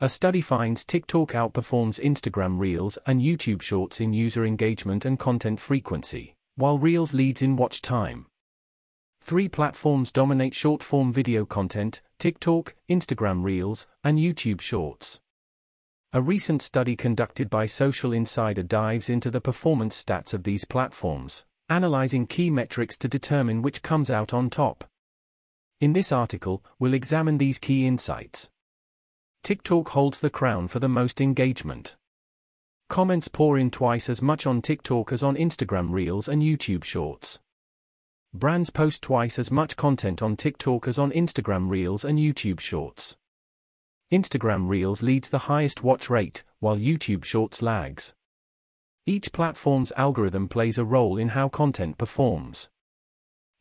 A study finds TikTok outperforms Instagram Reels and YouTube Shorts in user engagement and content frequency, while Reels leads in watch time. Three platforms dominate short form video content TikTok, Instagram Reels, and YouTube Shorts. A recent study conducted by Social Insider dives into the performance stats of these platforms, analyzing key metrics to determine which comes out on top. In this article, we'll examine these key insights. TikTok holds the crown for the most engagement. Comments pour in twice as much on TikTok as on Instagram Reels and YouTube Shorts. Brands post twice as much content on TikTok as on Instagram Reels and YouTube Shorts. Instagram Reels leads the highest watch rate, while YouTube Shorts lags. Each platform's algorithm plays a role in how content performs.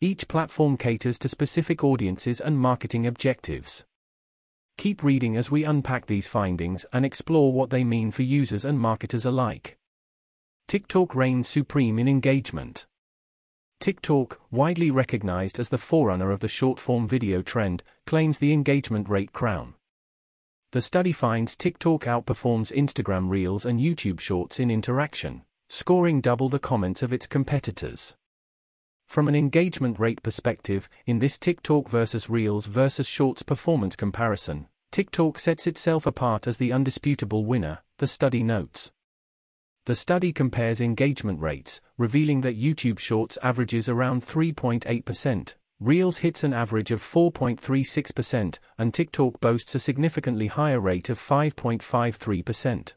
Each platform caters to specific audiences and marketing objectives. Keep reading as we unpack these findings and explore what they mean for users and marketers alike. TikTok reigns supreme in engagement. TikTok, widely recognized as the forerunner of the short form video trend, claims the engagement rate crown. The study finds TikTok outperforms Instagram Reels and YouTube Shorts in interaction, scoring double the comments of its competitors. From an engagement rate perspective, in this TikTok versus Reels versus Shorts performance comparison, TikTok sets itself apart as the undisputable winner, the study notes. The study compares engagement rates, revealing that YouTube Shorts averages around 3.8%, Reels hits an average of 4.36%, and TikTok boasts a significantly higher rate of 5.53%.